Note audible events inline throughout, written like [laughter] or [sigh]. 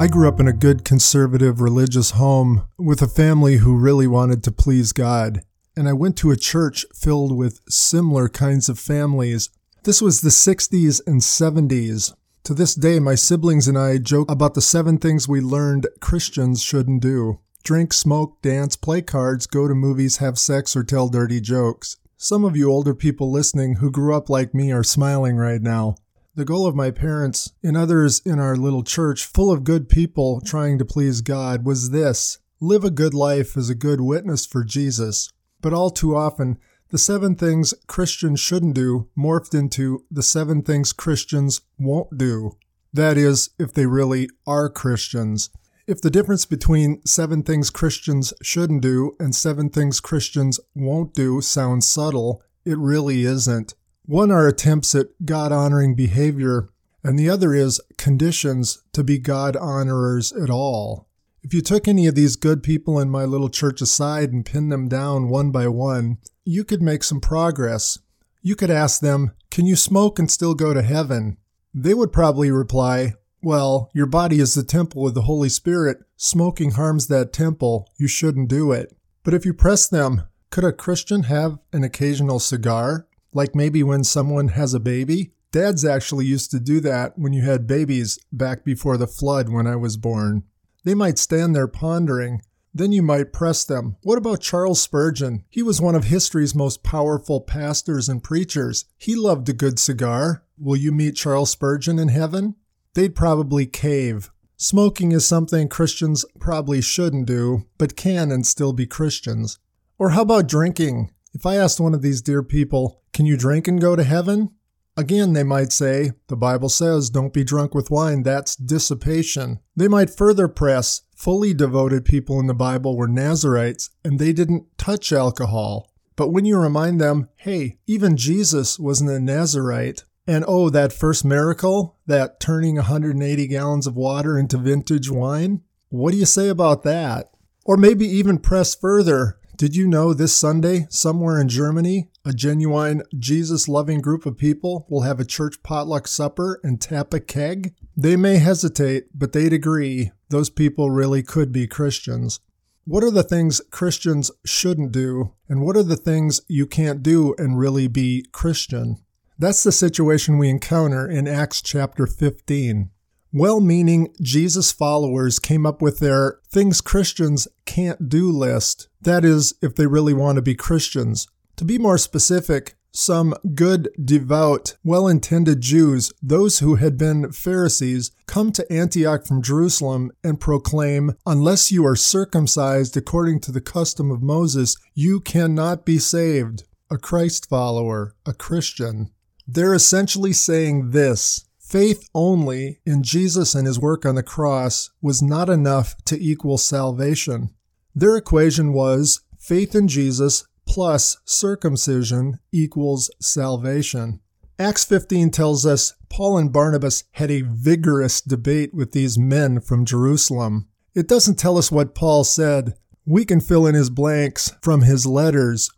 I grew up in a good conservative religious home with a family who really wanted to please God, and I went to a church filled with similar kinds of families. This was the 60s and 70s. To this day, my siblings and I joke about the seven things we learned Christians shouldn't do drink, smoke, dance, play cards, go to movies, have sex, or tell dirty jokes. Some of you older people listening who grew up like me are smiling right now. The goal of my parents and others in our little church, full of good people trying to please God, was this live a good life as a good witness for Jesus. But all too often, the seven things Christians shouldn't do morphed into the seven things Christians won't do. That is, if they really are Christians. If the difference between seven things Christians shouldn't do and seven things Christians won't do sounds subtle, it really isn't. One are attempts at God honoring behavior, and the other is conditions to be God honorers at all. If you took any of these good people in my little church aside and pinned them down one by one, you could make some progress. You could ask them, Can you smoke and still go to heaven? They would probably reply, Well, your body is the temple of the Holy Spirit. Smoking harms that temple. You shouldn't do it. But if you press them, could a Christian have an occasional cigar? Like maybe when someone has a baby. Dads actually used to do that when you had babies back before the flood when I was born. They might stand there pondering. Then you might press them. What about Charles Spurgeon? He was one of history's most powerful pastors and preachers. He loved a good cigar. Will you meet Charles Spurgeon in heaven? They'd probably cave. Smoking is something Christians probably shouldn't do, but can and still be Christians. Or how about drinking? If I asked one of these dear people, Can you drink and go to heaven? Again, they might say, The Bible says, don't be drunk with wine, that's dissipation. They might further press, fully devoted people in the Bible were Nazarites, and they didn't touch alcohol. But when you remind them, hey, even Jesus wasn't a Nazarite, and oh, that first miracle, that turning 180 gallons of water into vintage wine, what do you say about that? Or maybe even press further, did you know this Sunday, somewhere in Germany, a genuine Jesus loving group of people will have a church potluck supper and tap a keg? They may hesitate, but they'd agree those people really could be Christians. What are the things Christians shouldn't do, and what are the things you can't do and really be Christian? That's the situation we encounter in Acts chapter 15. Well meaning Jesus followers came up with their things Christians can't do list. That is, if they really want to be Christians. To be more specific, some good, devout, well intended Jews, those who had been Pharisees, come to Antioch from Jerusalem and proclaim, Unless you are circumcised according to the custom of Moses, you cannot be saved. A Christ follower, a Christian. They're essentially saying this Faith only in Jesus and his work on the cross was not enough to equal salvation. Their equation was faith in Jesus plus circumcision equals salvation. Acts 15 tells us Paul and Barnabas had a vigorous debate with these men from Jerusalem. It doesn't tell us what Paul said. We can fill in his blanks from his letters.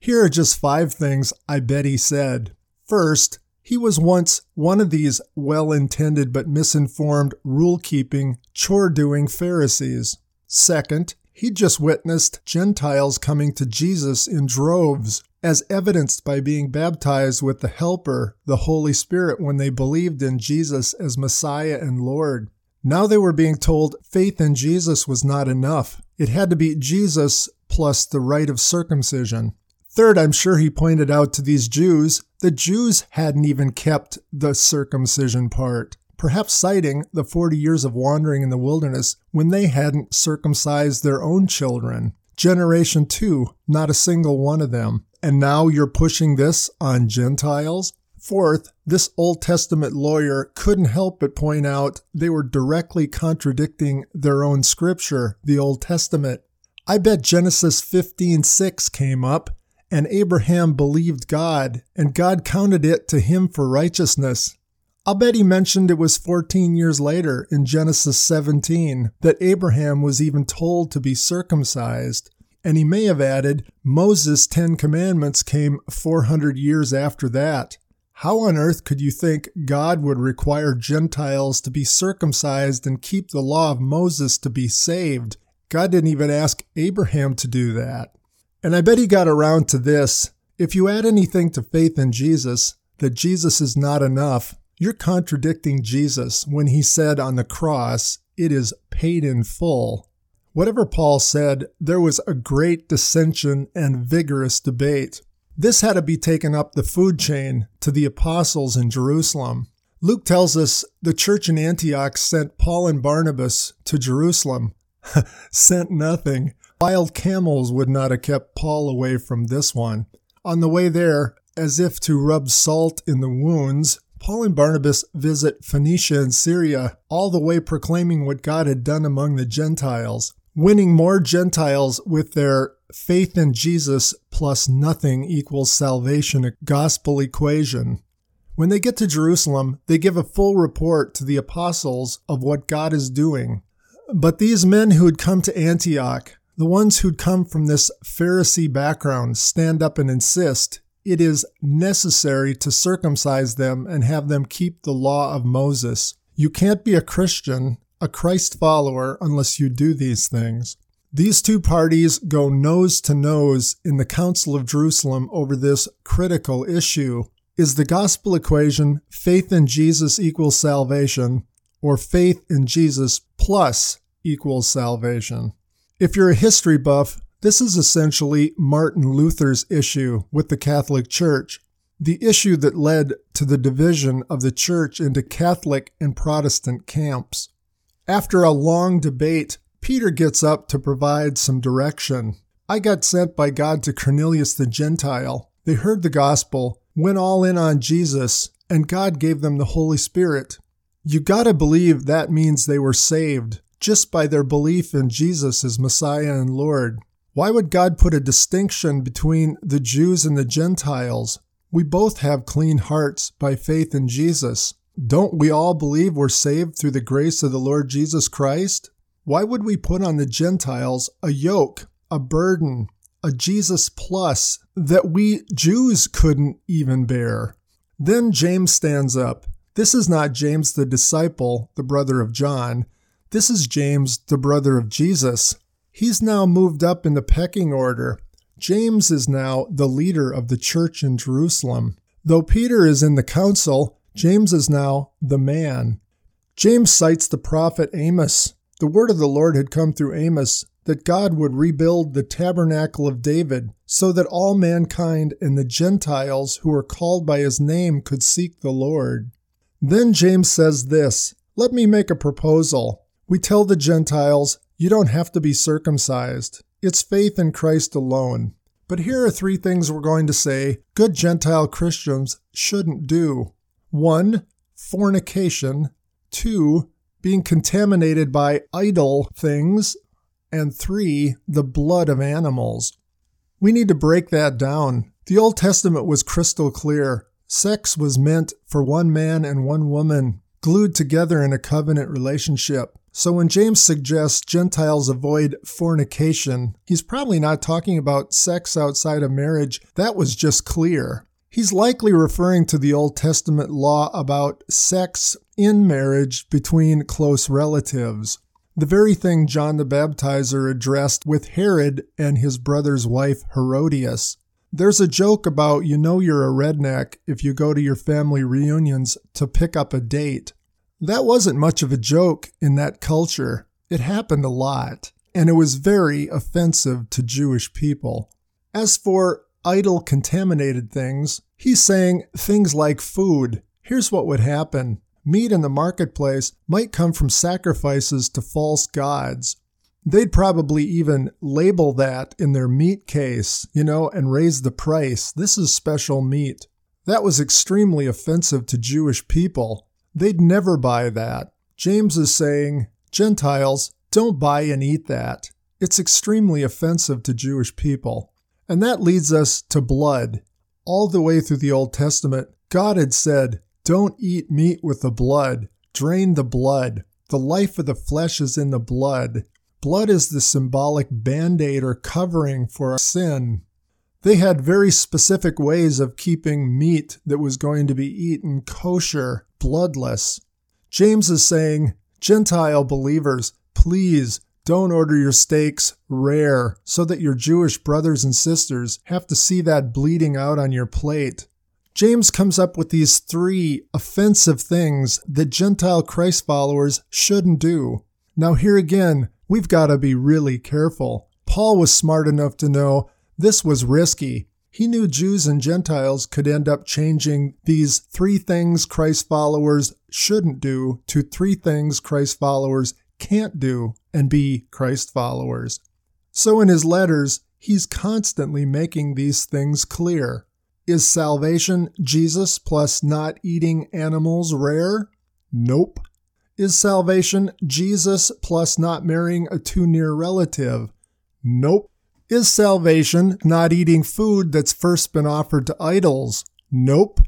Here are just five things I bet he said. First, he was once one of these well intended but misinformed rule keeping, chore doing Pharisees. Second, he just witnessed Gentiles coming to Jesus in droves, as evidenced by being baptized with the Helper, the Holy Spirit, when they believed in Jesus as Messiah and Lord. Now they were being told faith in Jesus was not enough. It had to be Jesus plus the rite of circumcision. Third, I'm sure he pointed out to these Jews the Jews hadn't even kept the circumcision part, perhaps citing the 40 years of wandering in the wilderness when they hadn't circumcised their own children. Generation 2, not a single one of them. And now you're pushing this on Gentiles? Fourth, this Old Testament lawyer couldn't help but point out they were directly contradicting their own scripture, the Old Testament. I bet Genesis 15:6 came up and Abraham believed God, and God counted it to him for righteousness. I'll bet he mentioned it was 14 years later in Genesis 17 that Abraham was even told to be circumcised. And he may have added, Moses' Ten Commandments came 400 years after that. How on earth could you think God would require Gentiles to be circumcised and keep the law of Moses to be saved? God didn't even ask Abraham to do that. And I bet he got around to this. If you add anything to faith in Jesus, that Jesus is not enough, you're contradicting Jesus when he said on the cross, It is paid in full. Whatever Paul said, there was a great dissension and vigorous debate. This had to be taken up the food chain to the apostles in Jerusalem. Luke tells us the church in Antioch sent Paul and Barnabas to Jerusalem. [laughs] sent nothing. Wild camels would not have kept Paul away from this one. On the way there, as if to rub salt in the wounds, Paul and Barnabas visit Phoenicia and Syria, all the way proclaiming what God had done among the Gentiles, winning more Gentiles with their faith in Jesus plus nothing equals salvation a gospel equation. When they get to Jerusalem, they give a full report to the apostles of what God is doing. But these men who had come to Antioch, the ones who'd come from this Pharisee background, stand up and insist it is necessary to circumcise them and have them keep the law of Moses. You can't be a Christian, a Christ follower, unless you do these things. These two parties go nose to nose in the Council of Jerusalem over this critical issue. Is the gospel equation faith in Jesus equals salvation, or faith in Jesus plus equals salvation? If you're a history buff, this is essentially Martin Luther's issue with the Catholic Church, the issue that led to the division of the Church into Catholic and Protestant camps. After a long debate Peter gets up to provide some direction. I got sent by God to Cornelius the Gentile. They heard the gospel, went all in on Jesus, and God gave them the Holy Spirit. You gotta believe that means they were saved just by their belief in Jesus as Messiah and Lord. Why would God put a distinction between the Jews and the Gentiles? We both have clean hearts by faith in Jesus. Don't we all believe we're saved through the grace of the Lord Jesus Christ? Why would we put on the Gentiles a yoke, a burden, a Jesus plus that we Jews couldn't even bear? Then James stands up. This is not James the disciple, the brother of John. This is James, the brother of Jesus. He's now moved up in the pecking order. James is now the leader of the church in Jerusalem. Though Peter is in the council, James is now the man. James cites the prophet Amos the word of the Lord had come through Amos that God would rebuild the tabernacle of David so that all mankind and the Gentiles who were called by his name could seek the Lord. Then James says this Let me make a proposal. We tell the Gentiles, you don't have to be circumcised. It's faith in Christ alone. But here are three things we're going to say good Gentile Christians shouldn't do. One, fornication. Two, being contaminated by idol things, and three, the blood of animals. We need to break that down. The Old Testament was crystal clear. Sex was meant for one man and one woman, glued together in a covenant relationship. So when James suggests Gentiles avoid fornication, he's probably not talking about sex outside of marriage. That was just clear. He's likely referring to the Old Testament law about sex in marriage between close relatives, the very thing John the Baptizer addressed with Herod and his brother's wife Herodias. There's a joke about you know you're a redneck if you go to your family reunions to pick up a date. That wasn't much of a joke in that culture. It happened a lot, and it was very offensive to Jewish people. As for idol contaminated things, he's saying things like food. Here's what would happen meat in the marketplace might come from sacrifices to false gods. They'd probably even label that in their meat case, you know, and raise the price. This is special meat. That was extremely offensive to Jewish people. They'd never buy that. James is saying, Gentiles, don't buy and eat that. It's extremely offensive to Jewish people. And that leads us to blood. All the way through the Old Testament, God had said, Don't eat meat with the blood, drain the blood. The life of the flesh is in the blood. Blood is the symbolic band aid or covering for sin. They had very specific ways of keeping meat that was going to be eaten kosher, bloodless. James is saying, Gentile believers, please don't order your steaks rare so that your Jewish brothers and sisters have to see that bleeding out on your plate. James comes up with these three offensive things that Gentile Christ followers shouldn't do. Now, here again, we've got to be really careful. Paul was smart enough to know this was risky. He knew Jews and Gentiles could end up changing these three things Christ followers shouldn't do to three things Christ followers can't do and be Christ followers. So in his letters, he's constantly making these things clear. Is salvation Jesus plus not eating animals rare? Nope. Is salvation Jesus plus not marrying a too near relative? Nope. Is salvation not eating food that's first been offered to idols? Nope.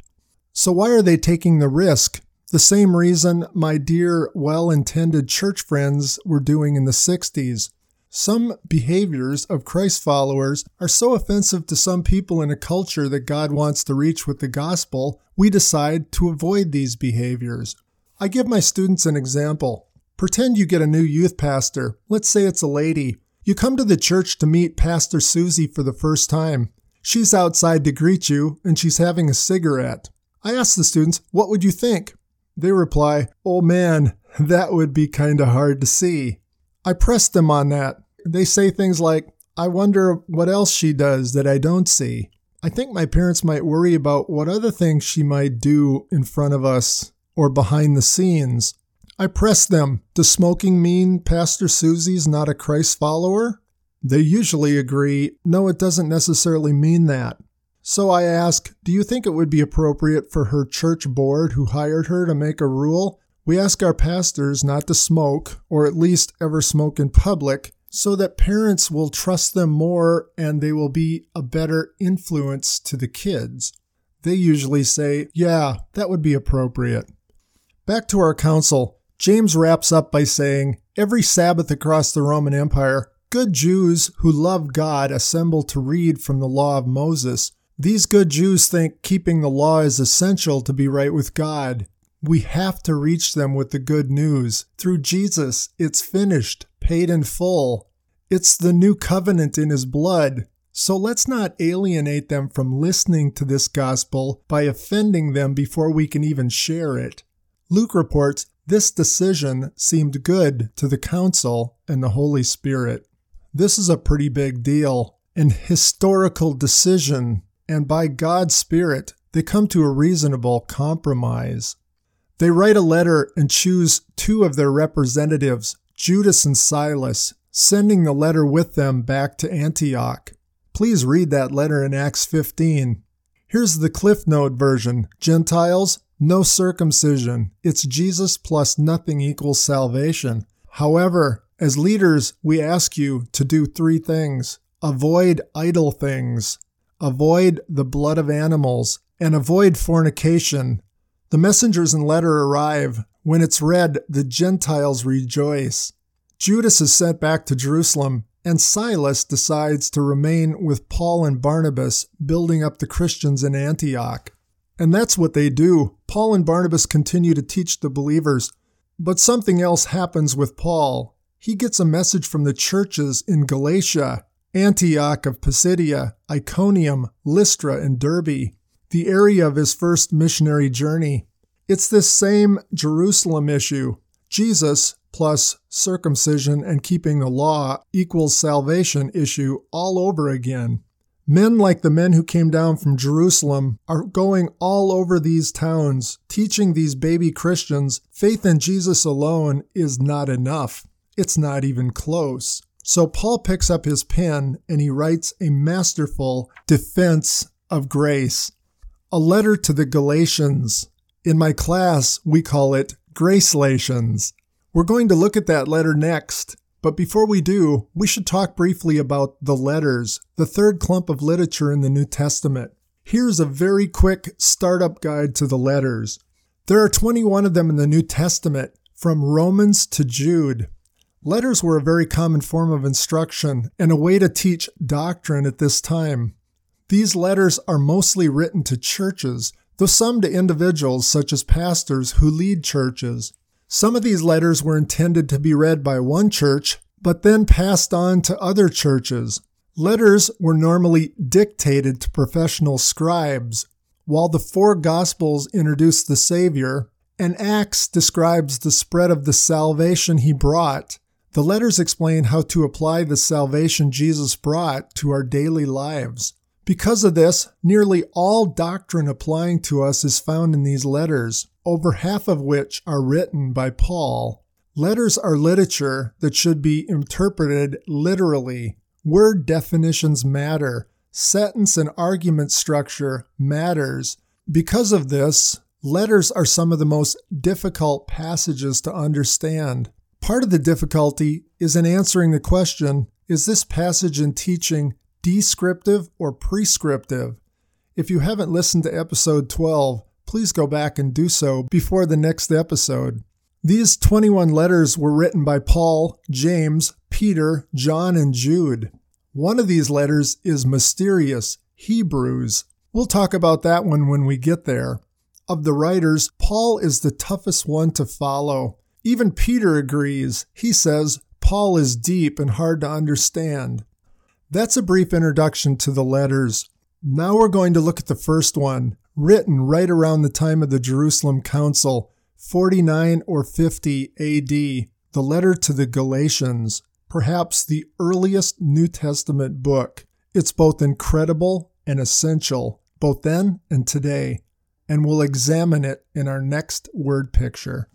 So why are they taking the risk the same reason my dear, well intended church friends were doing in the 60s. Some behaviors of Christ followers are so offensive to some people in a culture that God wants to reach with the gospel, we decide to avoid these behaviors. I give my students an example. Pretend you get a new youth pastor. Let's say it's a lady. You come to the church to meet Pastor Susie for the first time. She's outside to greet you, and she's having a cigarette. I ask the students, What would you think? They reply, Oh man, that would be kinda hard to see. I press them on that. They say things like, I wonder what else she does that I don't see. I think my parents might worry about what other things she might do in front of us or behind the scenes. I press them, does smoking mean Pastor Susie's not a Christ follower? They usually agree, no, it doesn't necessarily mean that. So I ask, do you think it would be appropriate for her church board who hired her to make a rule? We ask our pastors not to smoke, or at least ever smoke in public, so that parents will trust them more and they will be a better influence to the kids. They usually say, yeah, that would be appropriate. Back to our council, James wraps up by saying, Every Sabbath across the Roman Empire, good Jews who love God assemble to read from the law of Moses these good Jews think keeping the law is essential to be right with God. We have to reach them with the good news. Through Jesus, it's finished, paid in full. It's the new covenant in his blood. So let's not alienate them from listening to this gospel by offending them before we can even share it. Luke reports this decision seemed good to the council and the Holy Spirit. This is a pretty big deal, an historical decision and by God's Spirit, they come to a reasonable compromise. They write a letter and choose two of their representatives, Judas and Silas, sending the letter with them back to Antioch. Please read that letter in Acts 15. Here's the Cliff Note version Gentiles, no circumcision. It's Jesus plus nothing equals salvation. However, as leaders, we ask you to do three things avoid idol things, avoid the blood of animals, and avoid fornication. The messengers and letter arrive. When it's read, the Gentiles rejoice. Judas is sent back to Jerusalem, and Silas decides to remain with Paul and Barnabas, building up the Christians in Antioch. And that's what they do. Paul and Barnabas continue to teach the believers. But something else happens with Paul. He gets a message from the churches in Galatia Antioch of Pisidia, Iconium, Lystra, and Derbe, the area of his first missionary journey. It's this same Jerusalem issue. Jesus plus circumcision and keeping the law equals salvation issue all over again. Men like the men who came down from Jerusalem are going all over these towns, teaching these baby Christians faith in Jesus alone is not enough. It's not even close. So Paul picks up his pen and he writes a masterful defense of grace, a letter to the Galatians. In my class, we call it Gracelations. We're going to look at that letter next, but before we do, we should talk briefly about the letters, the third clump of literature in the New Testament. Here's a very quick startup guide to the letters. There are 21 of them in the New Testament, from Romans to Jude. Letters were a very common form of instruction and a way to teach doctrine at this time. These letters are mostly written to churches, though some to individuals such as pastors who lead churches. Some of these letters were intended to be read by one church, but then passed on to other churches. Letters were normally dictated to professional scribes, while the four Gospels introduce the Savior, and Acts describes the spread of the salvation he brought. The letters explain how to apply the salvation Jesus brought to our daily lives. Because of this, nearly all doctrine applying to us is found in these letters, over half of which are written by Paul. Letters are literature that should be interpreted literally. Word definitions matter. Sentence and argument structure matters. Because of this, letters are some of the most difficult passages to understand. Part of the difficulty is in answering the question is this passage and teaching descriptive or prescriptive? If you haven't listened to episode 12, please go back and do so before the next episode. These 21 letters were written by Paul, James, Peter, John, and Jude. One of these letters is mysterious, Hebrews. We'll talk about that one when we get there. Of the writers, Paul is the toughest one to follow. Even Peter agrees. He says Paul is deep and hard to understand. That's a brief introduction to the letters. Now we're going to look at the first one, written right around the time of the Jerusalem Council, 49 or 50 AD, the letter to the Galatians, perhaps the earliest New Testament book. It's both incredible and essential, both then and today, and we'll examine it in our next word picture.